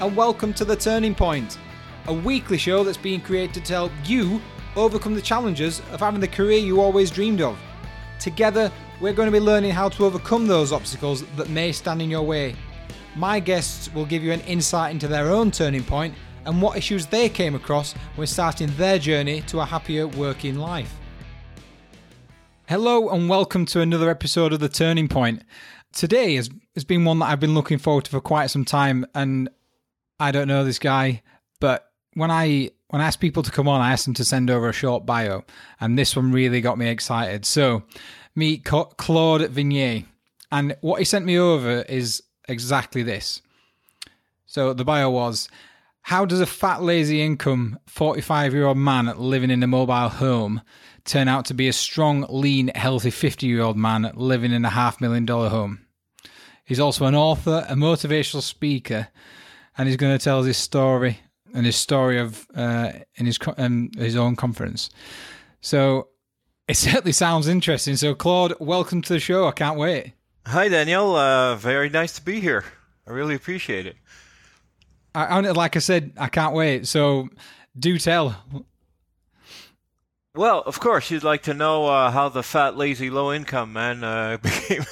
and welcome to The Turning Point, a weekly show that's being created to help you overcome the challenges of having the career you always dreamed of. Together, we're going to be learning how to overcome those obstacles that may stand in your way. My guests will give you an insight into their own turning point and what issues they came across when starting their journey to a happier working life. Hello, and welcome to another episode of The Turning Point. Today has, has been one that I've been looking forward to for quite some time, and I don't know this guy, but when I when I asked people to come on, I asked them to send over a short bio, and this one really got me excited. So, meet Claude Vignier, and what he sent me over is exactly this. So the bio was. How does a fat, lazy income 45 year old man living in a mobile home turn out to be a strong, lean, healthy 50 year old man living in a half million dollar home? He's also an author, a motivational speaker, and he's going to tell his story and his story of uh, in his um, his own conference. So it certainly sounds interesting. So Claude, welcome to the show. I can't wait. Hi Daniel, uh, very nice to be here. I really appreciate it. I, like I said, I can't wait. So do tell. Well, of course, you'd like to know uh, how the fat, lazy, low-income man uh, became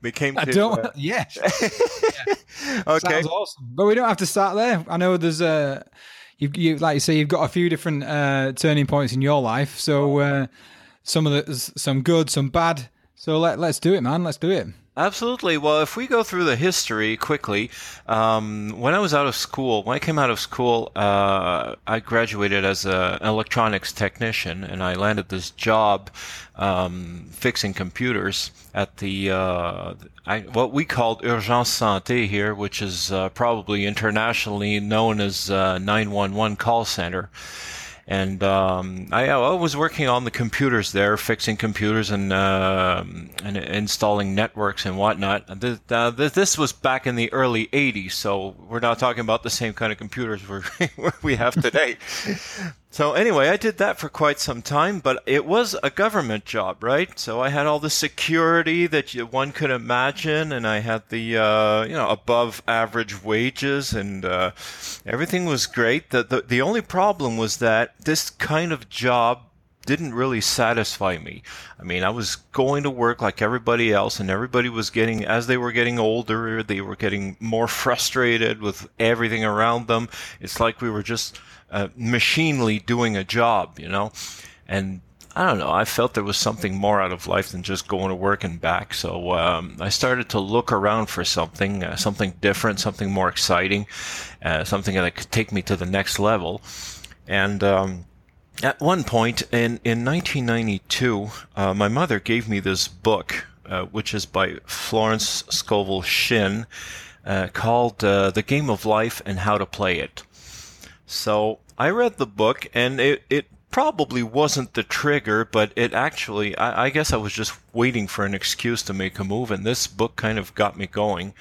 became. I don't. Uh... yeah. Okay. Sounds awesome, but we don't have to start there. I know there's a. Uh, you, you like you say you've got a few different uh, turning points in your life. So uh, some of the some good, some bad. So let let's do it, man. Let's do it. Absolutely. Well, if we go through the history quickly, um, when I was out of school, when I came out of school, uh, I graduated as an electronics technician, and I landed this job um, fixing computers at the uh, I, what we called Urgence Santé here, which is uh, probably internationally known as uh, 911 call center and um, I, I, was working on the computers there, fixing computers and uh, and installing networks and whatnot. Uh, this was back in the early '80s, so we're not talking about the same kind of computers we have today. So anyway, I did that for quite some time, but it was a government job, right? So I had all the security that you, one could imagine, and I had the uh, you know above average wages, and uh, everything was great. The, the the only problem was that this kind of job didn't really satisfy me. I mean, I was going to work like everybody else, and everybody was getting, as they were getting older, they were getting more frustrated with everything around them. It's like we were just uh, machinely doing a job, you know? And I don't know. I felt there was something more out of life than just going to work and back. So um, I started to look around for something, uh, something different, something more exciting, uh, something that could take me to the next level. And um, at one point in, in 1992, uh, my mother gave me this book, uh, which is by Florence Scovel Shinn, uh, called The Game of Life and How to Play It. So I read the book, and it, it probably wasn't the trigger, but it actually, I, I, guess I was just waiting for an excuse to make a move, and this book kind of got me going.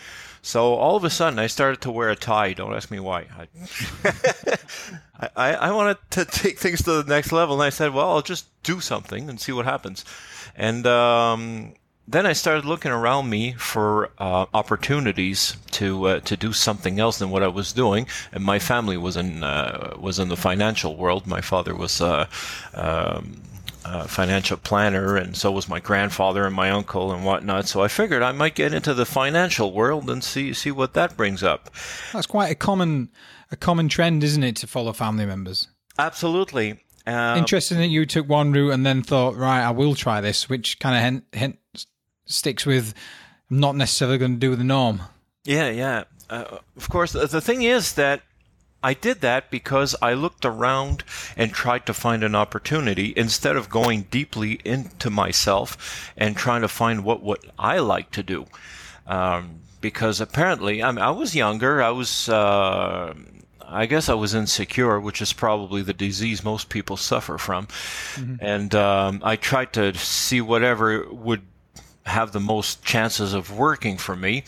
So all of a sudden, I started to wear a tie. Don't ask me why. I, I, I wanted to take things to the next level, and I said, well, I'll just do something and see what happens. And um, then I started looking around me for uh, opportunities to uh, to do something else than what I was doing. And my family was in uh, was in the financial world. My father was a, um, a, financial planner, and so was my grandfather and my uncle and whatnot. So I figured I might get into the financial world and see see what that brings up. That's quite a common a common trend, isn't it, to follow family members? Absolutely. Um, Interesting that you took one route and then thought, right, I will try this, which kind of hint, hint, sticks with not necessarily going to do with the norm. Yeah, yeah. Uh, of course, the thing is that I did that because I looked around and tried to find an opportunity instead of going deeply into myself and trying to find what, what I like to do. Um, because apparently, I, mean, I was younger. I was, uh, I guess, I was insecure, which is probably the disease most people suffer from. Mm-hmm. And um, I tried to see whatever would have the most chances of working for me.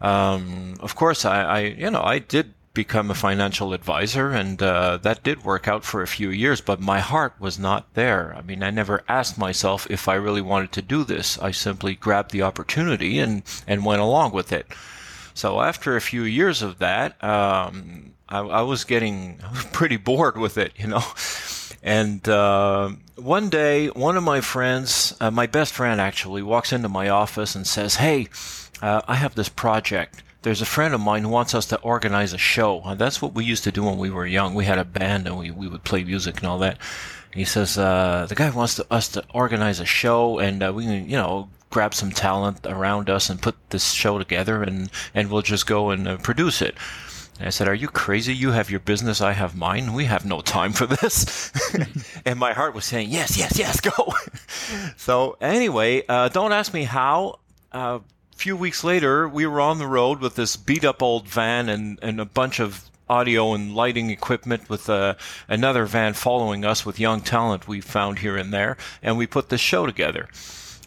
Um, of course, I, I, you know, I did become a financial advisor, and uh, that did work out for a few years. But my heart was not there. I mean, I never asked myself if I really wanted to do this. I simply grabbed the opportunity and and went along with it. So after a few years of that, um, I, I, was getting pretty bored with it, you know. And uh, one day, one of my friends, uh, my best friend actually, walks into my office and says, "Hey, uh, I have this project." There's a friend of mine who wants us to organize a show. And that's what we used to do when we were young. We had a band and we, we would play music and all that. And he says, uh, the guy wants to, us to organize a show and uh, we can, you know, grab some talent around us and put this show together and, and we'll just go and uh, produce it. I said, Are you crazy? You have your business, I have mine. We have no time for this. and my heart was saying, Yes, yes, yes, go. so, anyway, uh, don't ask me how. Uh, few weeks later, we were on the road with this beat up old van and, and a bunch of audio and lighting equipment with uh, another van following us with young talent we found here and there. And we put this show together.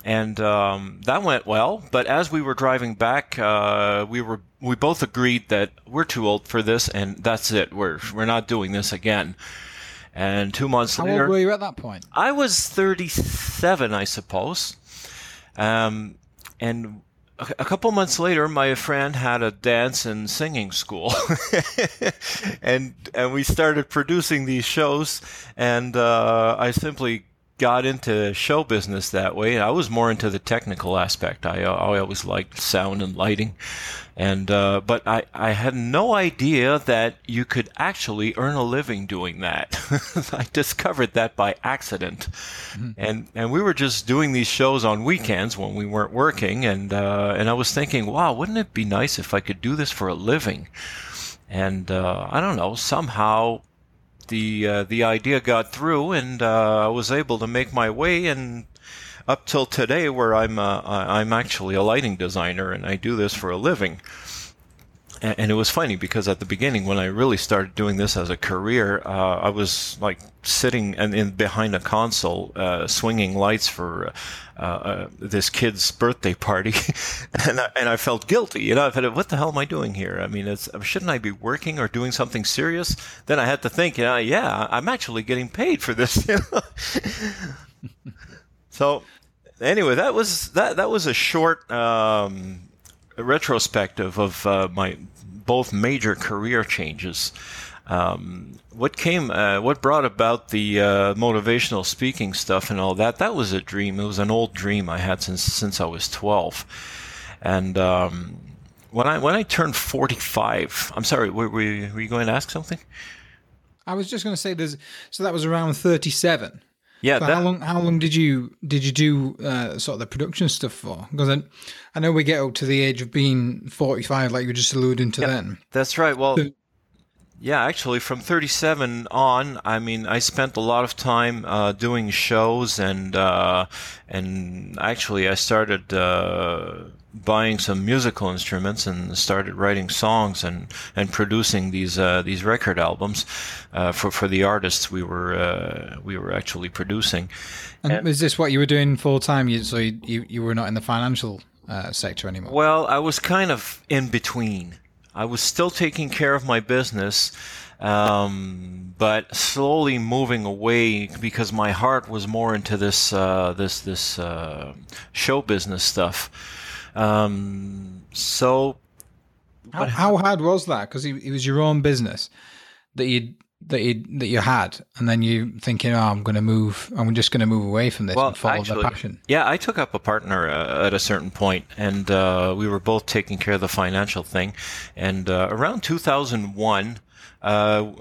And um, that went well. But as we were driving back, uh, we were we both agreed that we're too old for this, and that's it. We're we're not doing this again. And two months How later, old were you at that point? I was thirty-seven, I suppose. Um, and a couple months later, my friend had a dance and singing school, and and we started producing these shows. And uh, I simply got into show business that way. I was more into the technical aspect. I, I always liked sound and lighting, and uh, but I, I had no idea that you could actually earn a living doing that. I discovered that by accident, mm-hmm. and and we were just doing these shows on weekends when we weren't working, and uh, and I was thinking, wow, wouldn't it be nice if I could do this for a living? And uh, I don't know, somehow the uh, the idea got through, and uh, I was able to make my way, and up till today, where I'm uh, I'm actually a lighting designer, and I do this for a living. And, it was funny because at the beginning, when I really started doing this as a career, uh, I was like sitting and in behind a console, uh, swinging lights for uh, uh, this kid's birthday party, and I, and I felt guilty. You know, I thought, what the hell am I doing here? I mean, shouldn't I be working or doing something serious? Then I had to think, yeah, I'm actually getting paid for this. So, anyway, that was that that was a short um, retrospective of uh, my both major career changes. Um, what came, uh, what brought about the uh, motivational speaking stuff and all that? That was a dream. It was an old dream I had since since I was twelve, and um, when I when I turned forty five, I'm sorry, were, were, you, going to ask something? I was just going to say, there's so that was around thirty seven. Yeah. That, how long? How long did you did you do uh, sort of the production stuff for? Because I, I know we get up to the age of being forty five, like you were just alluding to. Then that's right. Well, so, yeah, actually, from 37 on, I mean, I spent a lot of time uh, doing shows, and uh, and actually, I started uh, buying some musical instruments and started writing songs and, and producing these uh, these record albums uh, for for the artists we were uh, we were actually producing. And, and is this what you were doing full time? You, so you you were not in the financial sector anymore. Well, I was kind of in between. I was still taking care of my business, um, but slowly moving away because my heart was more into this uh, this this uh, show business stuff. Um, so, how, how, hard was that? Because it, it was your own business that you that you that you had, and then you thinking, "Oh, I'm going to move. I'm just going to move away from this well, and follow actually, the passion." Yeah, I took up a partner uh, at a certain point, and uh, we were both taking care of the financial thing. And uh, around 2001, uh,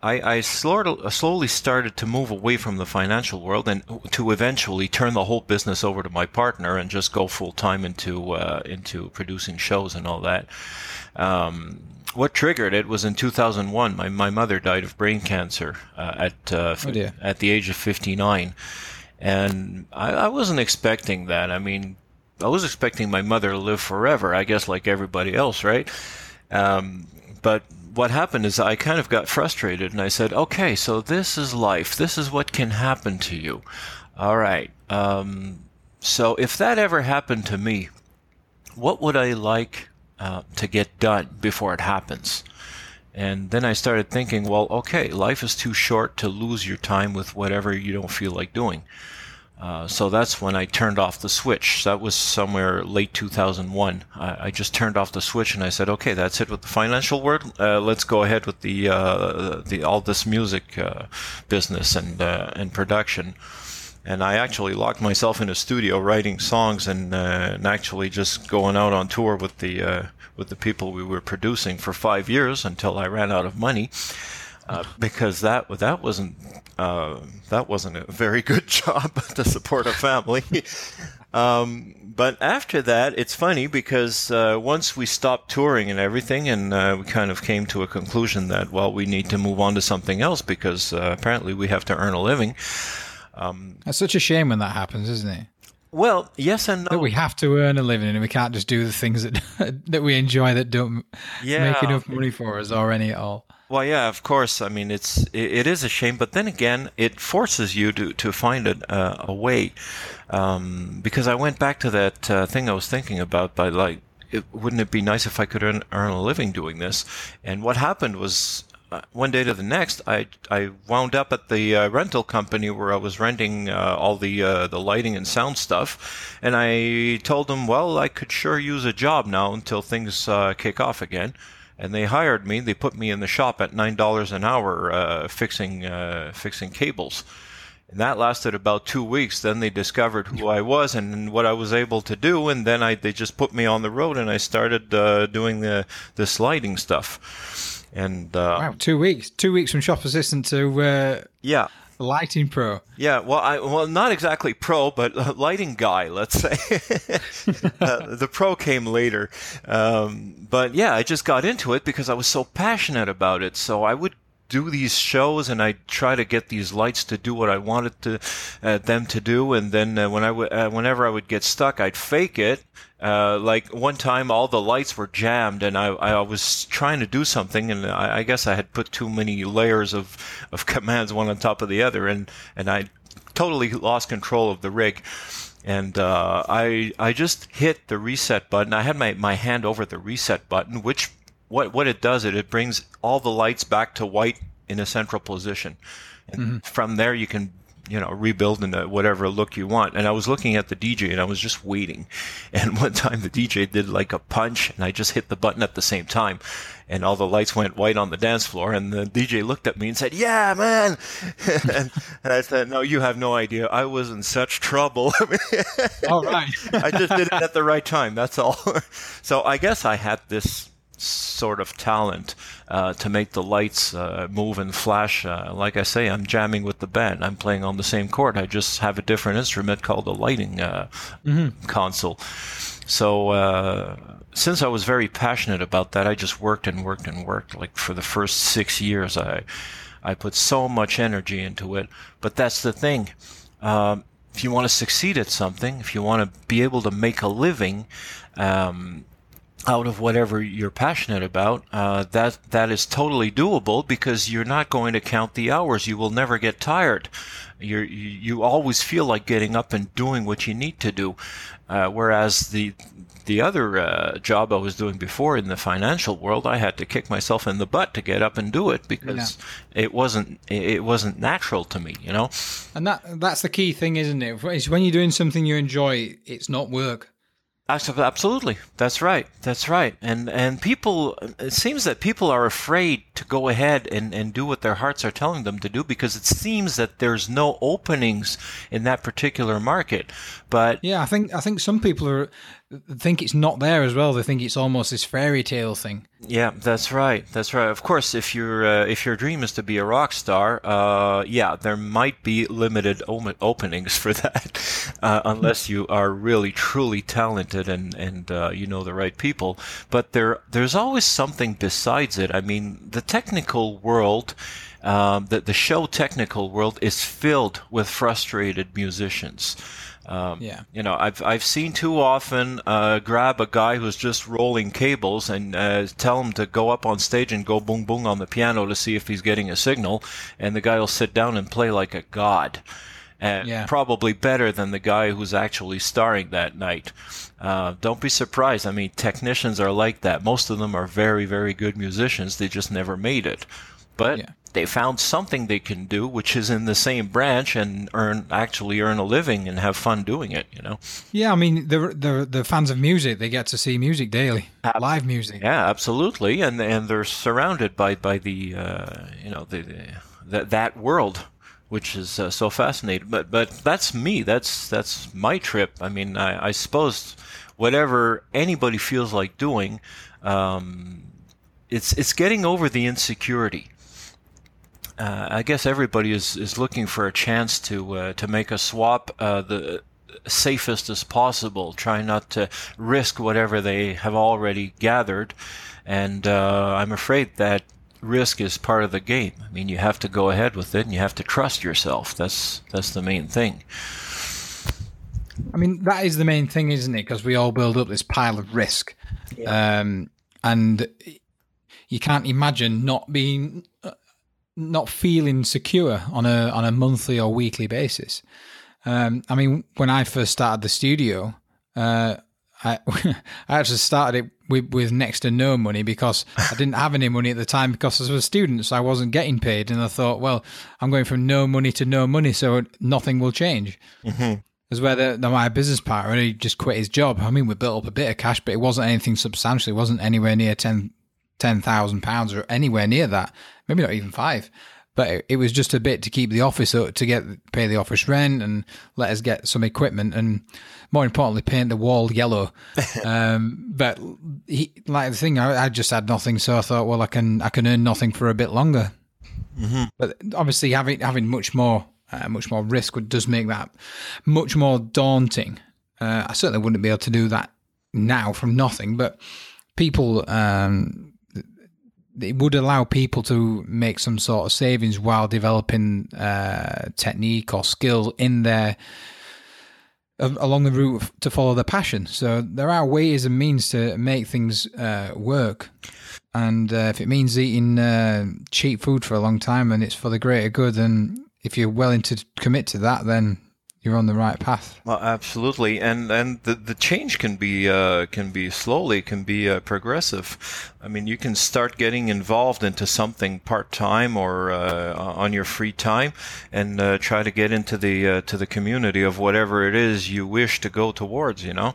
I, I slowly, slowly started to move away from the financial world and to eventually turn the whole business over to my partner and just go full time into uh, into producing shows and all that. Um, what triggered it was in 2001. My, my mother died of brain cancer uh, at uh, oh at the age of 59, and I, I, wasn't expecting that. I mean, I was expecting my mother to live forever. I guess like everybody else, right? Um, but what happened is I kind of got frustrated, and I said, "Okay, so this is life. This is what can happen to you. All right. Um, so if that ever happened to me, what would I like?" Uh, to get done before it happens. And then I started thinking, well, okay, life is too short to lose your time with whatever you don't feel like doing. Uh, so that's when I turned off the switch. That was somewhere late 2001. I, I, just turned off the switch and I said, "Okay, that's it with the financial world. Uh, let's go ahead with the uh, the all this music uh, business and uh, and production." And I actually locked myself in a studio writing songs and, and actually just going out on tour with the with the people we were producing for five years until I ran out of money. Uh, because that that wasn't uh, that wasn't a very good job to support a family. um, but after that, it's funny because uh, once we stopped touring and everything, and uh, we kind of came to a conclusion that well, we need to move on to something else because uh, apparently we have to earn a living. Um, That's such a shame when that happens, isn't it? Well, yes and no. That we have to earn a living, and we can't just do the things that that we enjoy that don't yeah. make enough money for us or any at all. Well, yeah, of course. I mean, it's it, it is a shame, but then again, it forces you to to find a uh, a way. Um, because I went back to that uh, thing I was thinking about by like, it, wouldn't it be nice if I could earn earn a living doing this? And what happened was. Uh, one day to the next, I I wound up at the uh, rental company where I was renting uh, all the the lighting and sound stuff, and I told them, well, I could sure use a job now until things kick off again and they hired me. They put me in the shop at nine dollars an hour uh, fixing uh, fixing cables, and that lasted about two weeks. Then they discovered who I was and what I was able to do, and then I they just put me on the road, and I started uh, doing the the sliding stuff. And uh, wow, two weeks, two weeks from shop assistant to uh, yeah lighting pro. Yeah, well, I well not exactly pro, but lighting guy, let's say. uh, the pro came later, um, but yeah, I just got into it because I was so passionate about it. So I would do these shows and I try to get these lights to do what I wanted to uh, them to do. And then uh, when I w- uh, whenever I would get stuck, I'd fake it. Uh, like one time, all the lights were jammed, and I, I was trying to do something, and I, I guess I had put too many layers of, of commands one on top of the other, and and I totally lost control of the rig and uh, I I just hit the reset button. I had my, my hand over the reset button, which what what it does it it brings all the lights back to white in a central position, and mm-hmm. from there you can you know rebuild into whatever look you want. And I was looking at the DJ and I was just waiting, and one time the DJ did like a punch, and I just hit the button at the same time. And all the lights went white on the dance floor, and the DJ looked at me and said, "Yeah, man." and, and, I said, "No, you have no idea. I was in such trouble. all right. I just did it at the right time. That's all. so I guess I had this sort of talent uh, to make the lights uh, move and flash. Uh, like I say, I'm jamming with the band. I'm playing on the same chord. I just have a different instrument called a lighting uh, mm-hmm. console. So uh, since I was very passionate about that, I just worked and worked and worked. Like for the first six years, I I put so much energy into it. But that's the thing. Um, if you want to succeed at something, if you want to be able to make a living, um, out of whatever you're passionate about, uh, that that is totally doable because you're not going to count the hours. You will never get tired. you you always feel like getting up and doing what you need to do. Uh, whereas the the other uh, job I was doing before in the financial world, I had to kick myself in the butt to get up and do it because yeah. it wasn't it wasn't natural to me, you know. And that that's the key thing, isn't it? Is when you're doing something you enjoy, it's not work. Absolutely, that's right. That's right. And and people, it seems that people are afraid to go ahead and, and do what their hearts are telling them to do because it seems that there's no openings in that particular market. But yeah, I think I think some people are think it's not there as well. They think it's almost this fairy tale thing. Yeah, that's right. That's right. Of course, if your uh, if your dream is to be a rock star, uh, yeah, there might be limited openings for that, uh, unless you are really truly talented and and uh, you know the right people. But there there's always something besides it. I mean, the technical world. Um, the show technical world is filled with frustrated musicians. Um, yeah. You know, I've I've seen too often uh, grab a guy who's just rolling cables and uh, tell him to go up on stage and go boom boom on the piano to see if he's getting a signal, and the guy will sit down and play like a god. And yeah. probably better than the guy who's actually starring that night. Uh, don't be surprised. I mean, technicians are like that. Most of them are very, very good musicians. They just never made it. But yeah. They found something they can do, which is in the same branch and earn actually earn a living and have fun doing it. You know. Yeah, I mean the the the fans of music they get to see music daily, live music. Yeah, absolutely, and and they're surrounded by by the uh, you know the, the that that world which is uh, so fascinating. But but that's me. That's that's my trip. I mean, I, I suppose whatever anybody feels like doing, um, it's it's getting over the insecurity. Uh, I guess everybody is, is looking for a chance to uh, to make a swap uh, the safest as possible, trying not to risk whatever they have already gathered. And uh, I'm afraid that risk is part of the game. I mean, you have to go ahead with it, and you have to trust yourself. That's that's the main thing. I mean, that is the main thing, isn't it? Because we all build up this pile of risk, yeah. um, and you can't imagine not being, uh, not feeling secure on a on a monthly or weekly basis. Um, I mean, when I first started the studio, uh, I I actually started it with, with next to no money because I didn't have any money at the time because I was a student, so I wasn't getting paid. And I thought, well, I'm going from no money to no money, so nothing will change. Mm-hmm. As where the, the, my business partner he just quit his job. I mean, we built up a bit of cash, but it wasn't anything substantial. It wasn't anywhere near ten ten thousand pounds or anywhere near that. Maybe not even five. But it, it was just a bit to keep the office up, to get pay the office rent and let us get some equipment and more importantly paint the wall yellow. um, but he, like the thing, I, I, just had nothing, so I thought, well, I can I can earn nothing for a bit longer. Mm-hmm. But obviously, having having much more uh, much more risk does make that much more daunting. Uh, I certainly wouldn't be able to do that now from nothing, but people, um, it would allow people to make some sort of savings while developing uh, technique or skill in their along the route to follow their passion. So there are ways and means to make things uh, work. And uh, if it means eating uh, cheap food for a long time and it's for the greater good, and if you're willing to commit to that, then you're on the right path. Well, absolutely, and and the the change can be uh, can be slowly, can be uh, progressive. I mean, you can start getting involved into something part time or uh, on your free time, and uh, try to get into the uh, to the community of whatever it is you wish to go towards. You know.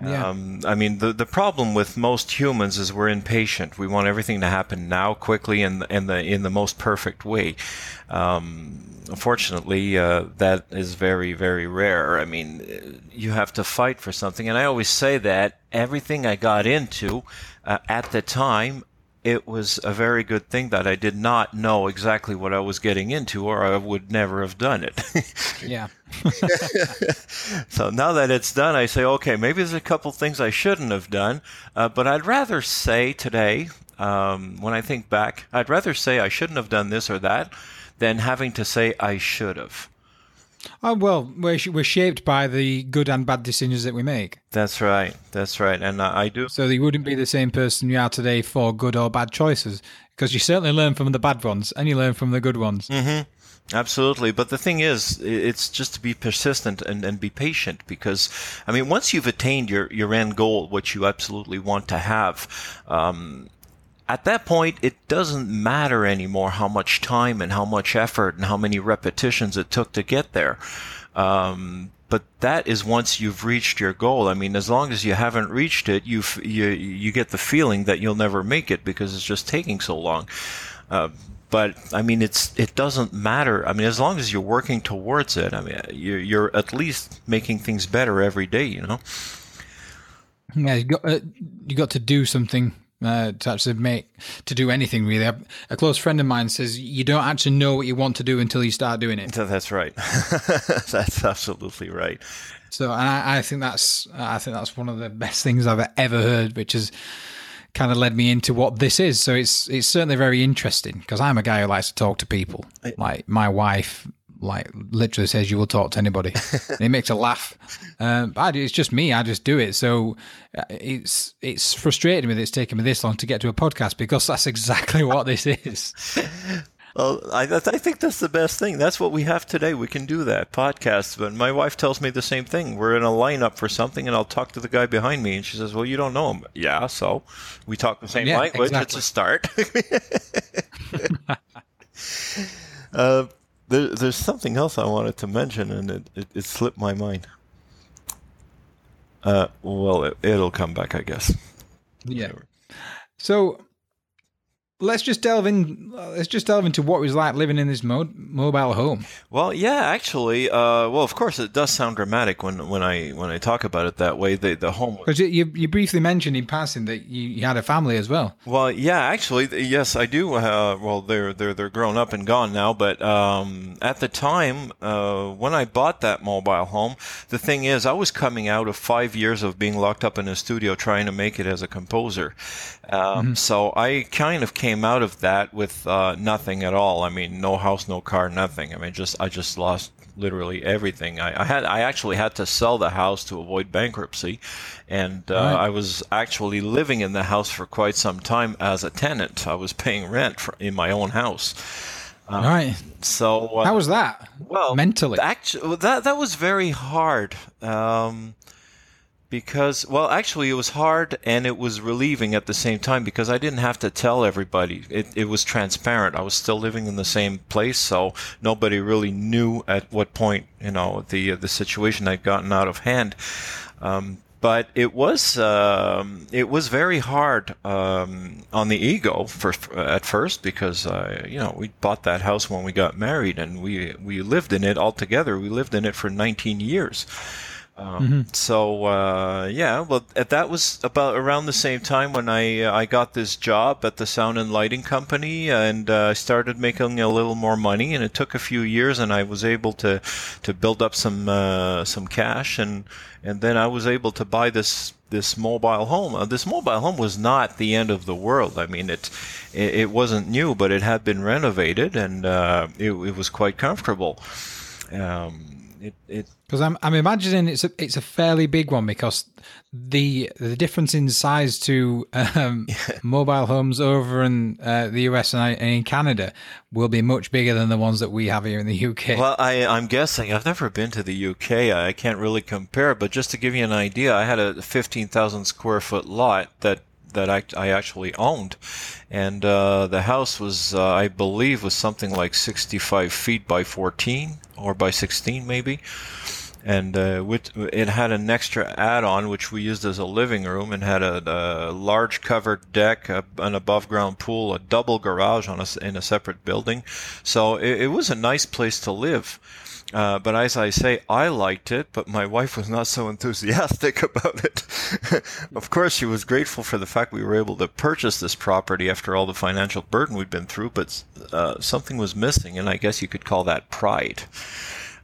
Yeah. Um, I mean, the the problem with most humans is we're impatient. We want everything to happen now, quickly, and in the in the most perfect way. Um, unfortunately, uh, that is very very rare. I mean, you have to fight for something, and I always say that everything I got into uh, at the time it was a very good thing that I did not know exactly what I was getting into, or I would never have done it. yeah. so now that it's done, I say, okay, maybe there's a couple things I shouldn't have done, uh, but I'd rather say today, um, when I think back, I'd rather say I shouldn't have done this or that than having to say I should have. Oh, well, we're, we're shaped by the good and bad decisions that we make. That's right. That's right. And I, I do. So you wouldn't be the same person you are today for good or bad choices because you certainly learn from the bad ones and you learn from the good ones. Mm-hmm. Absolutely. But the thing is, it's just to be persistent and, and be patient because, I mean, once you've attained your, your end goal, what you absolutely want to have, um, at that point, it doesn't matter anymore how much time and how much effort and how many repetitions it took to get there. Um, but that is once you've reached your goal. I mean, as long as you haven't reached it, you you you get the feeling that you'll never make it because it's just taking so long. Uh, but I mean, it's it doesn't matter. I mean, as long as you're working towards it, I mean, you're, you're at least making things better every day. You know. Yeah, you got uh, you got to do something uh, to actually make to do anything really. A, a, close friend of mine says you don't actually know what you want to do until you start doing it. That's right. that's absolutely right. So, and I, I, think that's I think that's one of the best things I've ever heard, which has kind of led me into what this is. So it's it's certainly very interesting because I'm a guy who likes to talk to people. Like my wife like literally says you will talk to anybody. and it makes a laugh. Um, I, it's just me. I just do it. So uh, it's it's frustrating me that it's taken me this long to get to a podcast because that's exactly what this is. Well, I, I think that's the best thing. That's what we have today. We can do that podcasts. But my wife tells me the same thing. We're in a lineup for something, and I'll talk to the guy behind me, and she says, "Well, you don't know him." Yeah, so we talk the same yeah, language. Exactly. It's a start. uh, there, there's something else I wanted to mention, and it, it, it slipped my mind. Uh, well, it, will come back, I guess. Yeah. So let's just delve in. Let's just delve into what it was like living in this mo- mobile home. Well, yeah, actually, uh, well, of course, it does sound dramatic when when I when I talk about it that way. The the home because you you briefly mentioned in passing that you, you, had a family as well. Well, yeah, actually, yes, I do. Uh, well, they're they're they're grown up and gone now, but um, at the time uh, when I bought that mobile home, the thing is, I was coming out of five years of being locked up in a studio trying to make it as a composer. Um, mm-hmm. So I kind of came out of that with uh, nothing at all. I mean, no house, no car, nothing. I mean, just I just lost literally everything. I, I had I actually had to sell the house to avoid bankruptcy, and uh, right. I was actually living in the house for quite some time as a tenant. I was paying rent for, in my own house. Um, right. So uh, how was that? Well, mentally, actually, that that was very hard. Um, because well actually it was hard and it was relieving at the same time because i didn't have to tell everybody. It, it was transparent. I was still living in the same place so nobody really knew at what point you know the the situation had gotten out of hand. Um, but it was um, it was very hard um, on the ego for, at first because uh, you know we bought that house when we got married and we we lived in it all together. We lived in it for 19 years, um, mm-hmm. So uh, yeah, well, that was about around the same time when I uh, I got this job at the sound and lighting company, and uh, I started making a little more money. And it took a few years, and I was able to to build up some uh, some cash, and and then I was able to buy this this mobile home. Uh, this mobile home was not the end of the world. I mean, it it, it wasn't new, but it had been renovated, and uh, it, it was quite comfortable. Um, it, it because I'm I'm imagining it's a it's a fairly big one because the the difference in size to um, yeah. mobile homes over in uh, the US and, in Canada will be much bigger than the ones that we have here in the UK. Well, I I'm guessing I've never been to the UK. I can't really compare, but just to give you an idea, I had a 15,000 square foot lot that that I, I actually owned, and uh, the house was, uh, I believe, was something like 65 feet by 14 or by 16 maybe, and uh, with, it had an extra add-on which we used as a living room and had a, a large covered deck, a, an above-ground pool, a double garage on a, in a separate building, so it, it was a nice place to live. Uh, but as I say, I liked it, but my wife was not so enthusiastic about it. of course, she was grateful for the fact we were able to purchase this property after all the financial burden we'd been through, but uh, something was missing, and I guess you could call that pride.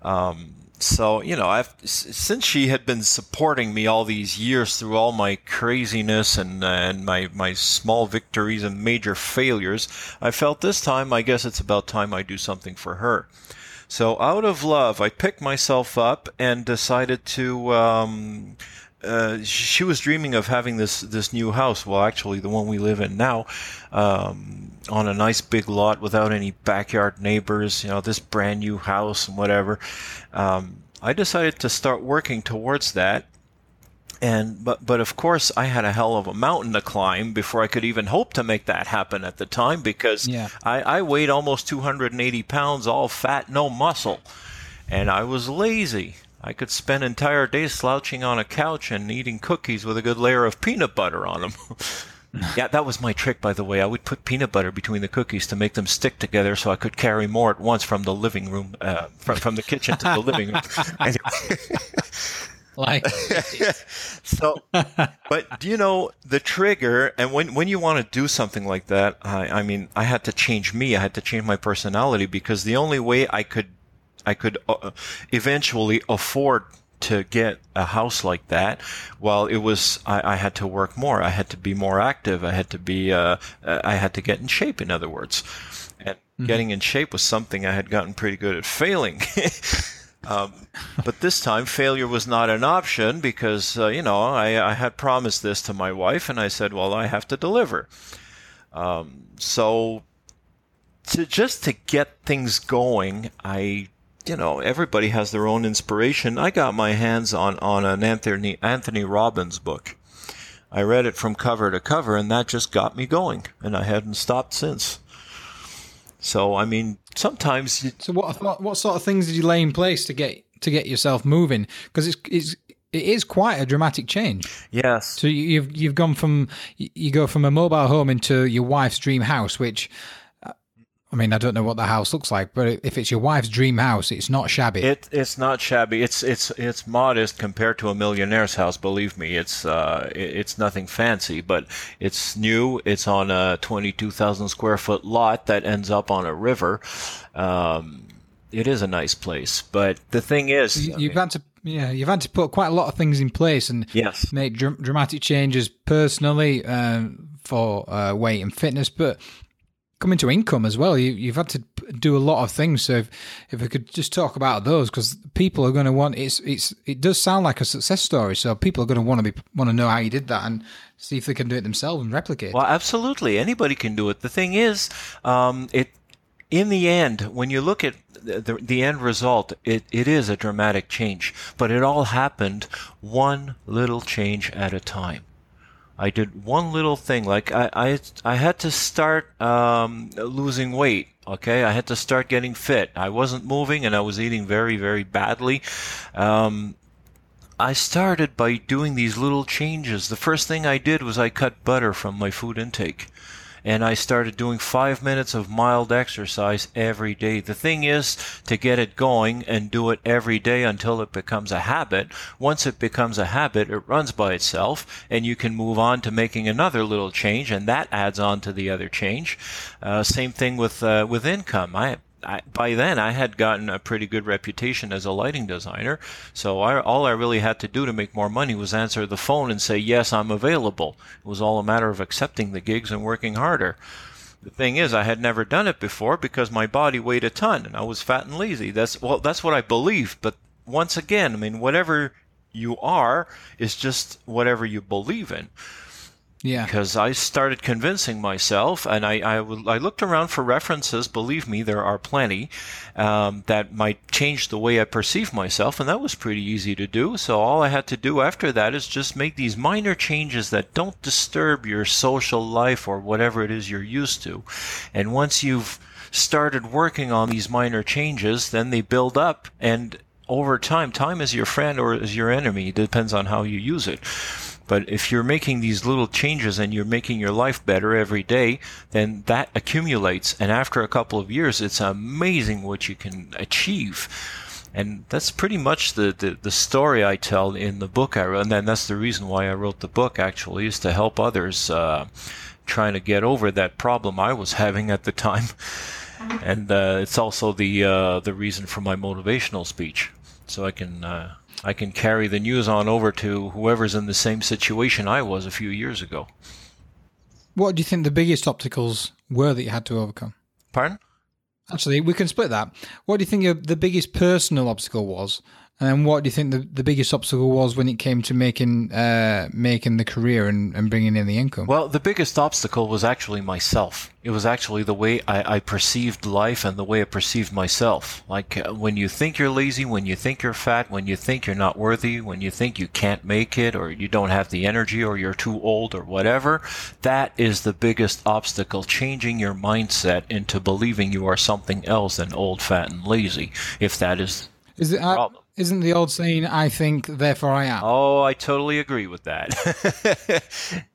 Um, so you know, I've, since she had been supporting me all these years through all my craziness and and my my small victories and major failures, I felt this time, I guess it's about time I do something for her. So out of love, I picked myself up and decided to. Um, uh, she was dreaming of having this this new house. Well, actually, the one we live in now, um, on a nice big lot without any backyard neighbors. You know, this brand new house and whatever. Um, I decided to start working towards that, and but but of course I had a hell of a mountain to climb before I could even hope to make that happen at the time because yeah. I, I weighed almost 280 pounds, all fat, no muscle, and I was lazy. I could spend entire days slouching on a couch and eating cookies with a good layer of peanut butter on them. yeah, that was my trick, by the way. I would put peanut butter between the cookies to make them stick together, so I could carry more at once from the living room, uh, from from the kitchen to the living room. Like, so, but do you know the trigger? And when when you want to do something like that, I, I mean, I had to change me. I had to change my personality because the only way I could I could uh, eventually afford to get a house like that, well, it was I, I, had to work more. I had to be more active. I had to be uh, I had to get in shape. In other words, and mm-hmm. getting in shape was something I had gotten pretty good at failing. Um, but this time, failure was not an option because, uh, you know, I, I, had promised this to my wife, and I said, well, I have to deliver. Um, so, to just to get things going, I, you know, everybody has their own inspiration. I got my hands on on an Anthony Anthony Robbins book. I read it from cover to cover, and that just got me going, and I hadn't stopped since. So I mean, sometimes. You, so what what sort of things did you lay in place to get to get yourself moving? Because it's it's it is quite a dramatic change. Yes. So you've you've gone from you go from a mobile home into your wife's dream house, which I mean, I don't know what the house looks like, but if it's your wife's dream house, it's not shabby. It it's not shabby. It's it's it's modest compared to a millionaire's house. Believe me, it's uh it's nothing fancy, but it's new. It's on a twenty two thousand square foot lot that ends up on a river. Um, it is a nice place, but the thing is, you, have had to yeah, you've had to put quite a lot of things in place and yes. make dr- dramatic changes personally uh, for uh, weight and fitness, but coming to income as well. You, have had to do a lot of things. So if, if we could just talk about those, because people are going to want it's it's it does sound like a success story. So people are going to want to be want to know how you did that and see if they can do it themselves and replicate. Well, absolutely, anybody can do it. The thing is, um, it in the end, when you look at the, the end result, it, it is a dramatic change, but it all happened one little change at a time. I did one little thing. Like I, I, I had to start um, losing weight. Okay, I had to start getting fit. I wasn't moving, and I was eating very, very badly. Um, I started by doing these little changes. The first thing I did was I cut butter from my food intake and I started doing five minutes of mild exercise every day. The thing is to get it going and do it every day until it becomes a habit. Once it becomes a habit, it runs by itself, and you can move on to making another little change, and that adds on to the other change. Uh, same thing with uh, with income. I I, by then I had gotten a pretty good reputation as a lighting designer. So I, all I really had to do to make more money was answer the phone and say, yes, I'm available. It was all a matter of accepting the gigs and working harder. The thing is, I had never done it before because my body weighed a ton and I was fat and lazy. That's well, that's what I believed. But once again, I mean, whatever you are is just whatever you believe in. Yeah. Because I started convincing myself, and I, I, I, looked around for references. Believe me, there are plenty um, that might change the way I perceive myself, and that was pretty easy to do. So all I had to do after that is just make these minor changes that don't disturb your social life or whatever it is you're used to. And once you've started working on these minor changes, then they build up, and over time, time is your friend or is your enemy. Depends on how you use it. But if you're making these little changes and you're making your life better every day, then that accumulates. And after a couple of years, it's amazing what you can achieve. And that's pretty much the, the, the story I tell in the book I wrote. And then that's the reason why I wrote the book, actually, is to help others uh, trying to get over that problem I was having at the time. And uh, it's also the uh, the reason for my motivational speech, so I can uh, I can carry the news on over to whoever's in the same situation I was a few years ago. What do you think the biggest obstacles were that you had to overcome? Pardon? Actually, we can split that. What do you think the biggest personal obstacle was and then what do you think the, the biggest obstacle was when it came to making uh, making the career and, and bringing in the income? Well, the biggest obstacle was actually myself. It was actually the way I, I perceived life and the way I perceived myself. Like uh, when you think you're lazy, when you think you're fat, when you think you're not worthy, when you think you can't make it or you don't have the energy or you're too old or whatever, that is the biggest obstacle. Changing your mindset into believing you are something else than old, fat, and lazy. If that is is it, uh, problem. Isn't the old saying, I think, therefore I am? Oh, I totally agree with that.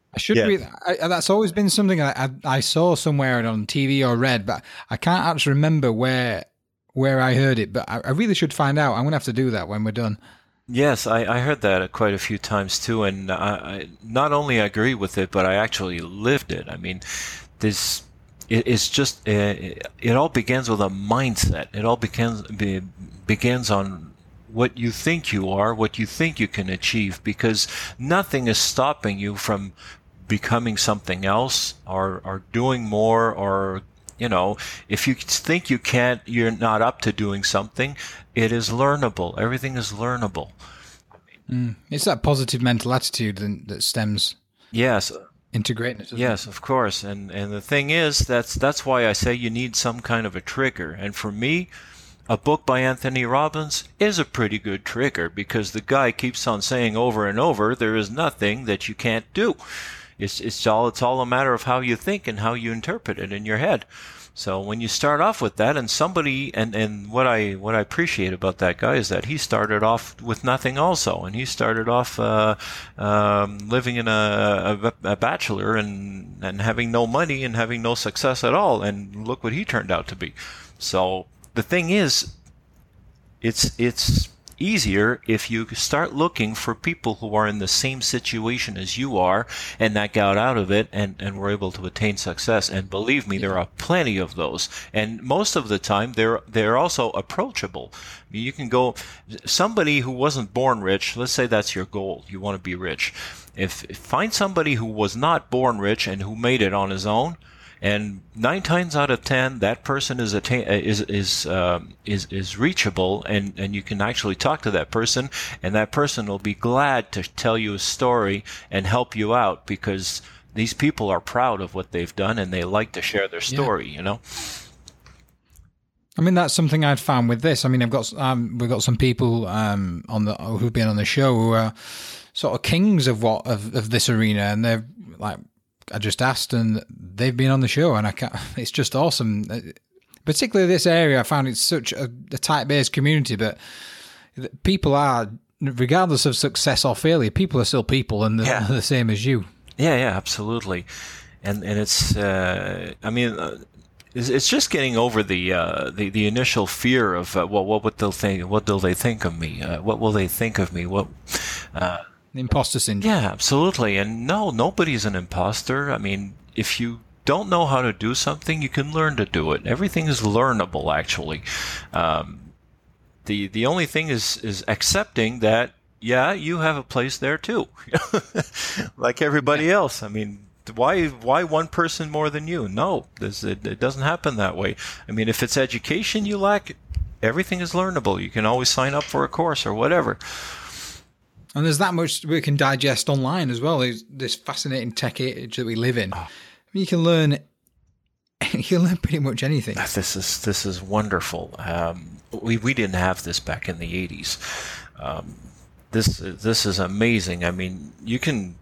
I should yeah. be. I, that's always been something I, I, I, saw somewhere on TV or read, but I can't actually remember where where I heard it. But I, I really should find out. I'm going to have to do that when we're done. Yes, I, I heard that quite a few times too, and I, not only agree with it, but I actually lived it. I mean, this it, it's just eh, it, it all begins with a mindset. It all begins be, begins on what you think you are, what you think you can achieve, because nothing is stopping you from becoming something else or, or doing more or you know if you think you can't you're not up to doing something it is learnable. Everything is learnable. Mm. it's that positive mental attitude that stems yes. into greatness yes it? of course. And and the thing is that's that's why i say you need some kind of a trigger. And for me a book by Anthony Robbins is a pretty good trigger because the guy keeps on saying over and over, there is nothing that you can't do. It's, it's all, it's all a matter of how you think and how you interpret it in your head. So when you start off with that, and somebody, and, and what I what I appreciate about that guy is that he started off with nothing also, and he started off uh, um, living in a, a, a, bachelor and and having no money and having no success at all, and look what he turned out to be. So the thing is, it's it's easier if you start looking for people who are in the same situation as you are and that got out of it and, and were able to attain success. And believe me, there are plenty of those. And most of the time, they're, they're also approachable. I mean, you can go, somebody who wasn't born rich, let's say that's your goal. You want to be rich. If find somebody who was not born rich and who made it on his own, and nine times out of ten, that person is attain- is is um, is is reachable, and and you can actually talk to that person, and that person will be glad to tell you a story and help you out because these people are proud of what they've done and they like to share their story. Yeah. You know. I mean, that's something I'd found with this. I mean, I've got um, we've got some people um, on the who've been on the show who are sort of kings of what of, of this arena, and they're like I just asked, and they've been on the show, and I can't, it's just awesome. Particularly this area, I found it's such a, a tight based community, but people are, regardless of success or failure, people are still people, and they're yeah. the same as you. Yeah, yeah, absolutely, and and it's, uh, I mean. Uh, it's, just getting over the uh, the, the initial fear of uh, well, what what they'll think, what will they think of me, uh, what will they think of me, what uh, imposter syndrome. Yeah, absolutely. And no, nobody's an imposter. I mean, if you don't know how to do something, you can learn to do it. Everything is learnable, actually. Um, the the only thing is is accepting that yeah, you have a place there too, like everybody yeah. else. I mean, why why one person more than you? No, this, it, it doesn't happen that way. I mean, if it's education you lack, everything is learnable. You can always sign up for a course or whatever. And there's that much we can digest online as well. There's this fascinating tech age that we live in. Oh. You can learn you can learn pretty much anything. This is this is wonderful. Um, we we didn't have this back in the '80s. Um, this this is amazing. I mean, you can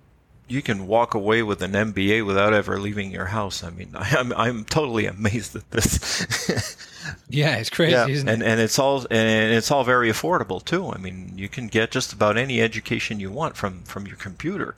you can walk away with an MBA without ever leaving your house. I mean, I'm I'm totally amazed at this. yeah, it's crazy, yeah. isn't and, it? And it's all and it's all very affordable too. I mean, you can get just about any education you want from from your computer.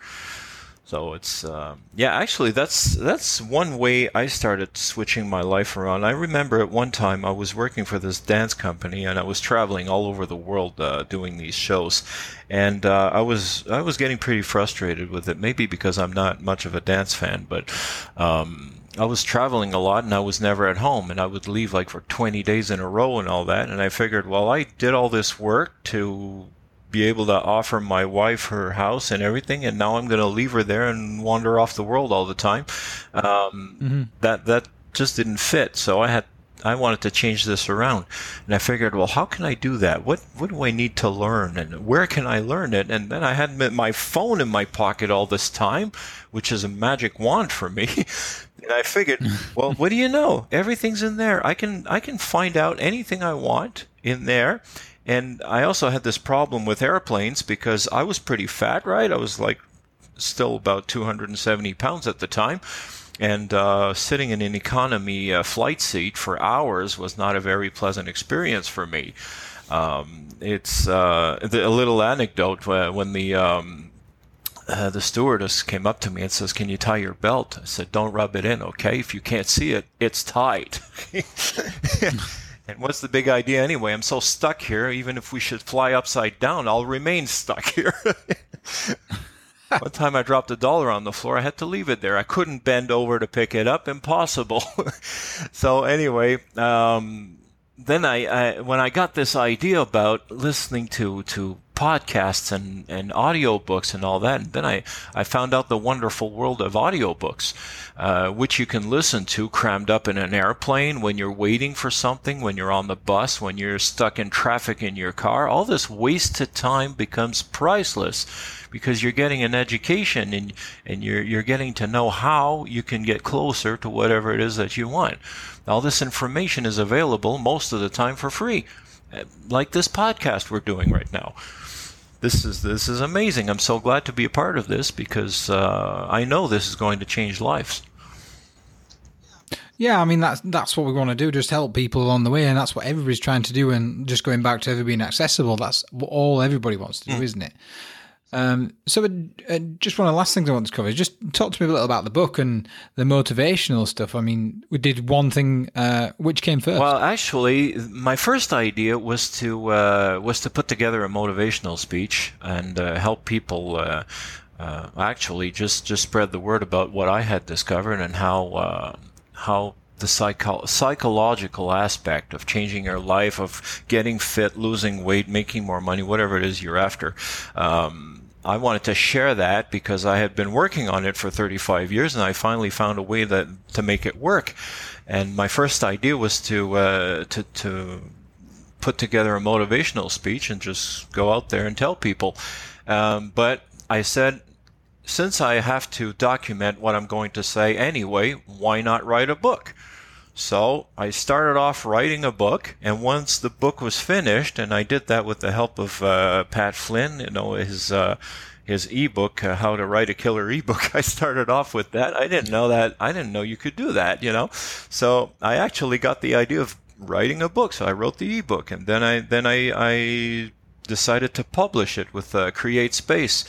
So it's um, yeah, actually that's that's one way I started switching my life around. I remember at one time I was working for this dance company and I was traveling all over the world uh, doing these shows, and uh, I was I was getting pretty frustrated with it. Maybe because I'm not much of a dance fan, but. Um, I was traveling a lot and I was never at home and I would leave like for 20 days in a row and all that and I figured well I did all this work to be able to offer my wife her house and everything, and now I'm going to leave her there and wander off the world all the time. Um, mm-hmm. That that just didn't fit. So I had I wanted to change this around, and I figured, well, how can I do that? What what do I need to learn, and where can I learn it? And then I had my phone in my pocket all this time, which is a magic wand for me. and I figured, well, what do you know? Everything's in there. I can I can find out anything I want in there and I also had this problem with airplanes because I was pretty fat, right? I was like still about 270 pounds at the time. And uh, sitting in an economy uh, flight seat for hours was not a very pleasant experience for me. Um, it's uh, the, a little anecdote when the um, uh, the stewardess came up to me and says, "Can you tie your belt?" I said, "Don't rub it in, okay? If you can't see it, it's tight." And what's the big idea anyway? I'm so stuck here. Even if we should fly upside down, I'll remain stuck here. One time I dropped a dollar on the floor. I had to leave it there. I couldn't bend over to pick it up. Impossible. so anyway, um, then I, I, when I got this idea about listening to to podcasts and, and audiobooks and all that. And then I, I found out the wonderful world of audiobooks, uh, which you can listen to crammed up in an airplane when you're waiting for something, when you're on the bus, when you're stuck in traffic in your car. All this wasted time becomes priceless because you're getting an education and, and you're, you're getting to know how you can get closer to whatever it is that you want. All this information is available most of the time for free, like this podcast we're doing right now this is this is amazing. I'm so glad to be a part of this because uh, I know this is going to change lives. Yeah, I mean that's that's what we want to do, just help people along the way, and that's what everybody's trying to do. And just going back to ever being accessible, that's all everybody wants to do, mm. isn't it? Um, so, uh, just one of the last things I want to cover is just talk to me a little about the book and the motivational stuff. I mean, we did one thing. Uh, which came first? Well, actually, my first idea was to uh, was to put together a motivational speech and uh, help people. Uh, uh, actually, just just spread the word about what I had discovered and how how the psycho- psychological aspect of changing your life, of getting fit, losing weight, making more money, whatever it is you're after. Um, I wanted to share that because I had been working on it for 35 years and I finally found a way that to make it work. And my first idea was to uh, to to put together a motivational speech and just go out there and tell people. Um, but I said, since I have to document what I'm going to say anyway, why not write a book? So I started off writing a book, and once the book was finished, and I did that with the help of uh, Pat Flynn, you know, his uh, his ebook, uh, How to Write a Killer Ebook. I started off with that. I didn't know that. I didn't know you could do that, you know. So I actually got the idea of writing a book. So I wrote the ebook, and then I then I, I decided to publish it with uh, CreateSpace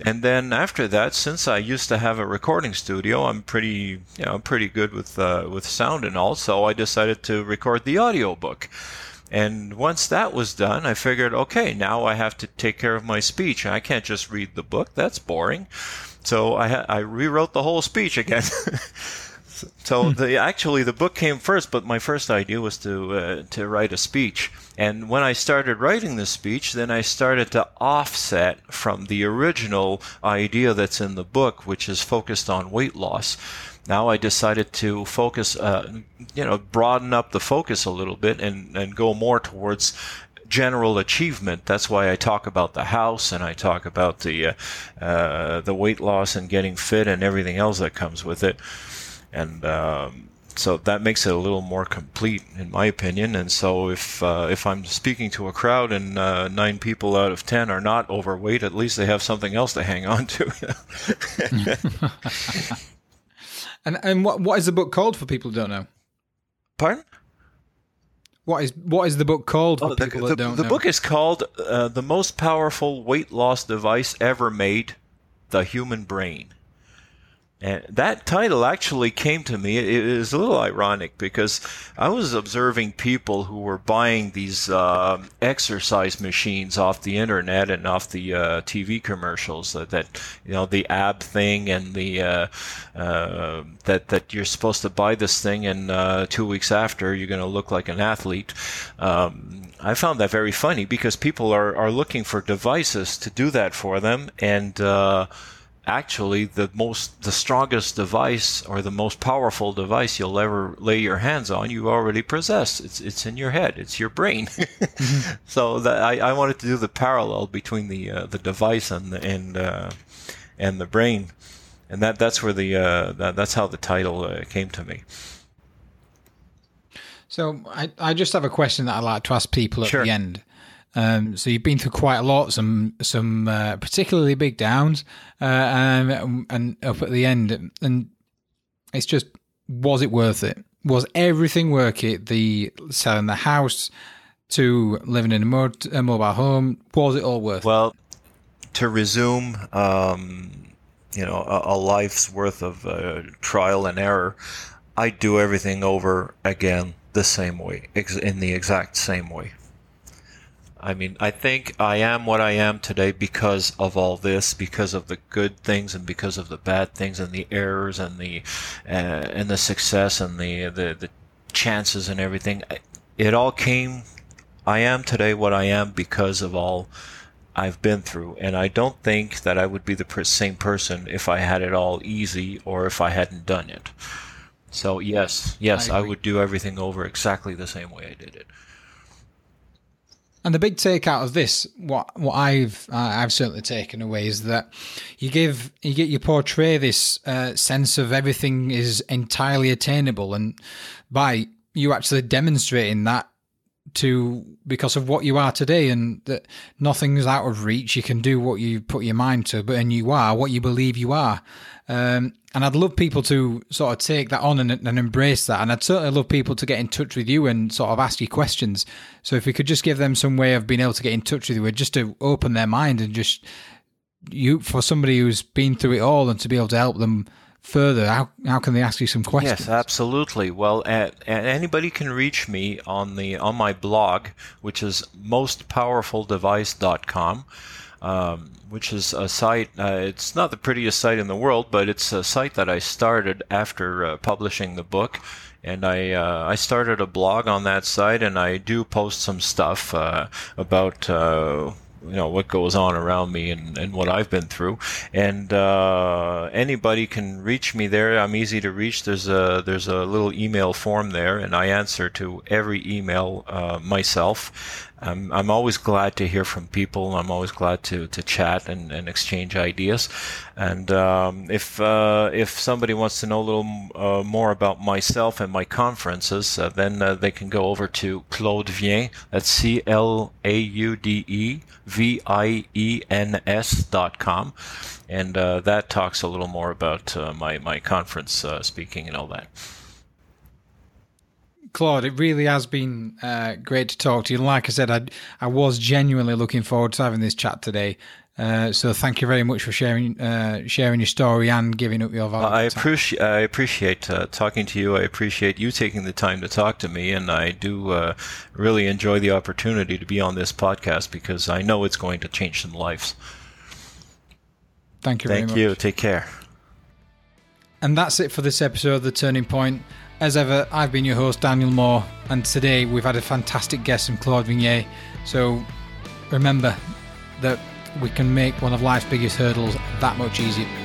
and then after that, since I used to have a recording studio, I'm pretty, you know, pretty good with uh, with sound and all. So I decided to record the audiobook. And once that was done, I figured, okay, now I have to take care of my speech. I can't just read the book; that's boring. So I ha- I rewrote the whole speech again. So hmm. the actually the book came first, but my first idea was to uh, to write a speech. And when I started writing the speech, then I started to offset from the original idea that's in the book, which is focused on weight loss. Now I decided to focus, uh, you know, broaden up the focus a little bit and, and go more towards general achievement. That's why I talk about the house and I talk about the uh, uh, the weight loss and getting fit and everything else that comes with it and um, so that makes it a little more complete, in my opinion. And so, if uh, if I'm speaking to a crowd and uh, nine people out of ten are not overweight, at least they have something else to hang on to. and and what what is the book called for people who don't know? Pardon? What is what is the book called for oh, the, people the, don't the know? The book is called uh, "The Most Powerful Weight Loss Device Ever Made: The Human Brain." And that title actually came to me. It is a little ironic because I was observing people who were buying these uh, exercise machines off the internet and off the uh, TV commercials. That, that, you know the ab thing and the uh, uh that that you're supposed to buy this thing and uh, two weeks after you're going to look like an athlete. Um, I found that very funny because people are are looking for devices to do that for them and uh, actually the most the strongest device or the most powerful device you'll ever lay your hands on you already possess. It's it's in your head. It's your brain. Mm-hmm. so that I, I wanted to do the parallel between the uh, the device and the and uh, and the brain. And that that's where the uh, that, that's how the title uh, came to me. So I, I just have a question that I'd like to ask people at sure. the end um, so you've been through quite a lot, some some uh, particularly big downs, uh, um, and up at the end, and it's just was it worth it? Was everything worth it? The selling the house to living in a, mod, a mobile home, was it all worth? Well, to resume, um, you know, a, a, life's worth of uh, trial and error, I'd do everything over again the same way, ex- in the exact same way. I mean, I think I am what I am today because of all this, because of the good things and because of the bad things and the errors and the uh, and the success and the, the the chances and everything. It all came. I am today what I am because of all I've been through, and I don't think that I would be the same person if I had it all easy or if I hadn't done it. So yes, yes, I, I would do everything over exactly the same way I did it. And the big take out of this, what what I've uh, I've certainly taken away is that you give you get you portray this uh, sense of everything is entirely attainable, and by you actually demonstrating that to because of what you are today and that nothing's out of reach. You can do what you put your mind to but and you are what you believe you are. Um, and I'd love people to sort of take that on and, and, embrace that. And I'd certainly love people to get in touch with you and sort of ask you questions. So if we could just give them some way of being able to get in touch with you just to open their mind and just you for somebody who's been through it all and to be able to help them further, how, how can they ask you some questions? Yes, absolutely. Well, at, at anybody can reach me on the on my blog, which is mostpowerfuldevice.com. Um, which is a site. Uh, it's not the prettiest site in the world, but it's a site that I started after uh, publishing the book. And I uh, I started a blog on that site, and I do post some stuff uh, about uh, you know what goes on around me and, and what I've been through. And uh, anybody can reach me there. I'm easy to reach. There's a there's a little email form there, and I answer to every email uh, myself. I'm, I'm always glad to hear from people. I'm always glad to, to chat and, and exchange ideas. And um, if uh, if somebody wants to know a little uh, more about myself and my conferences, uh, then uh, they can go over to Claude Viens. That's C L A U D E V I E N S dot com, and uh, that talks a little more about uh, my my conference speaking and all that. Claude, it really has been uh, great to talk to you. Like I said, I, I was genuinely looking forward to having this chat today. Uh, so thank you very much for sharing uh, sharing your story and giving up your valuable I appreciate I appreciate uh, talking to you. I appreciate you taking the time to talk to me, and I do uh, really enjoy the opportunity to be on this podcast because I know it's going to change some lives. Thank you. Very much. Thank you. Take care. And that's it for this episode of the Turning Point. As ever, I've been your host, Daniel Moore, and today we've had a fantastic guest from Claude Viens. So remember that we can make one of life's biggest hurdles that much easier.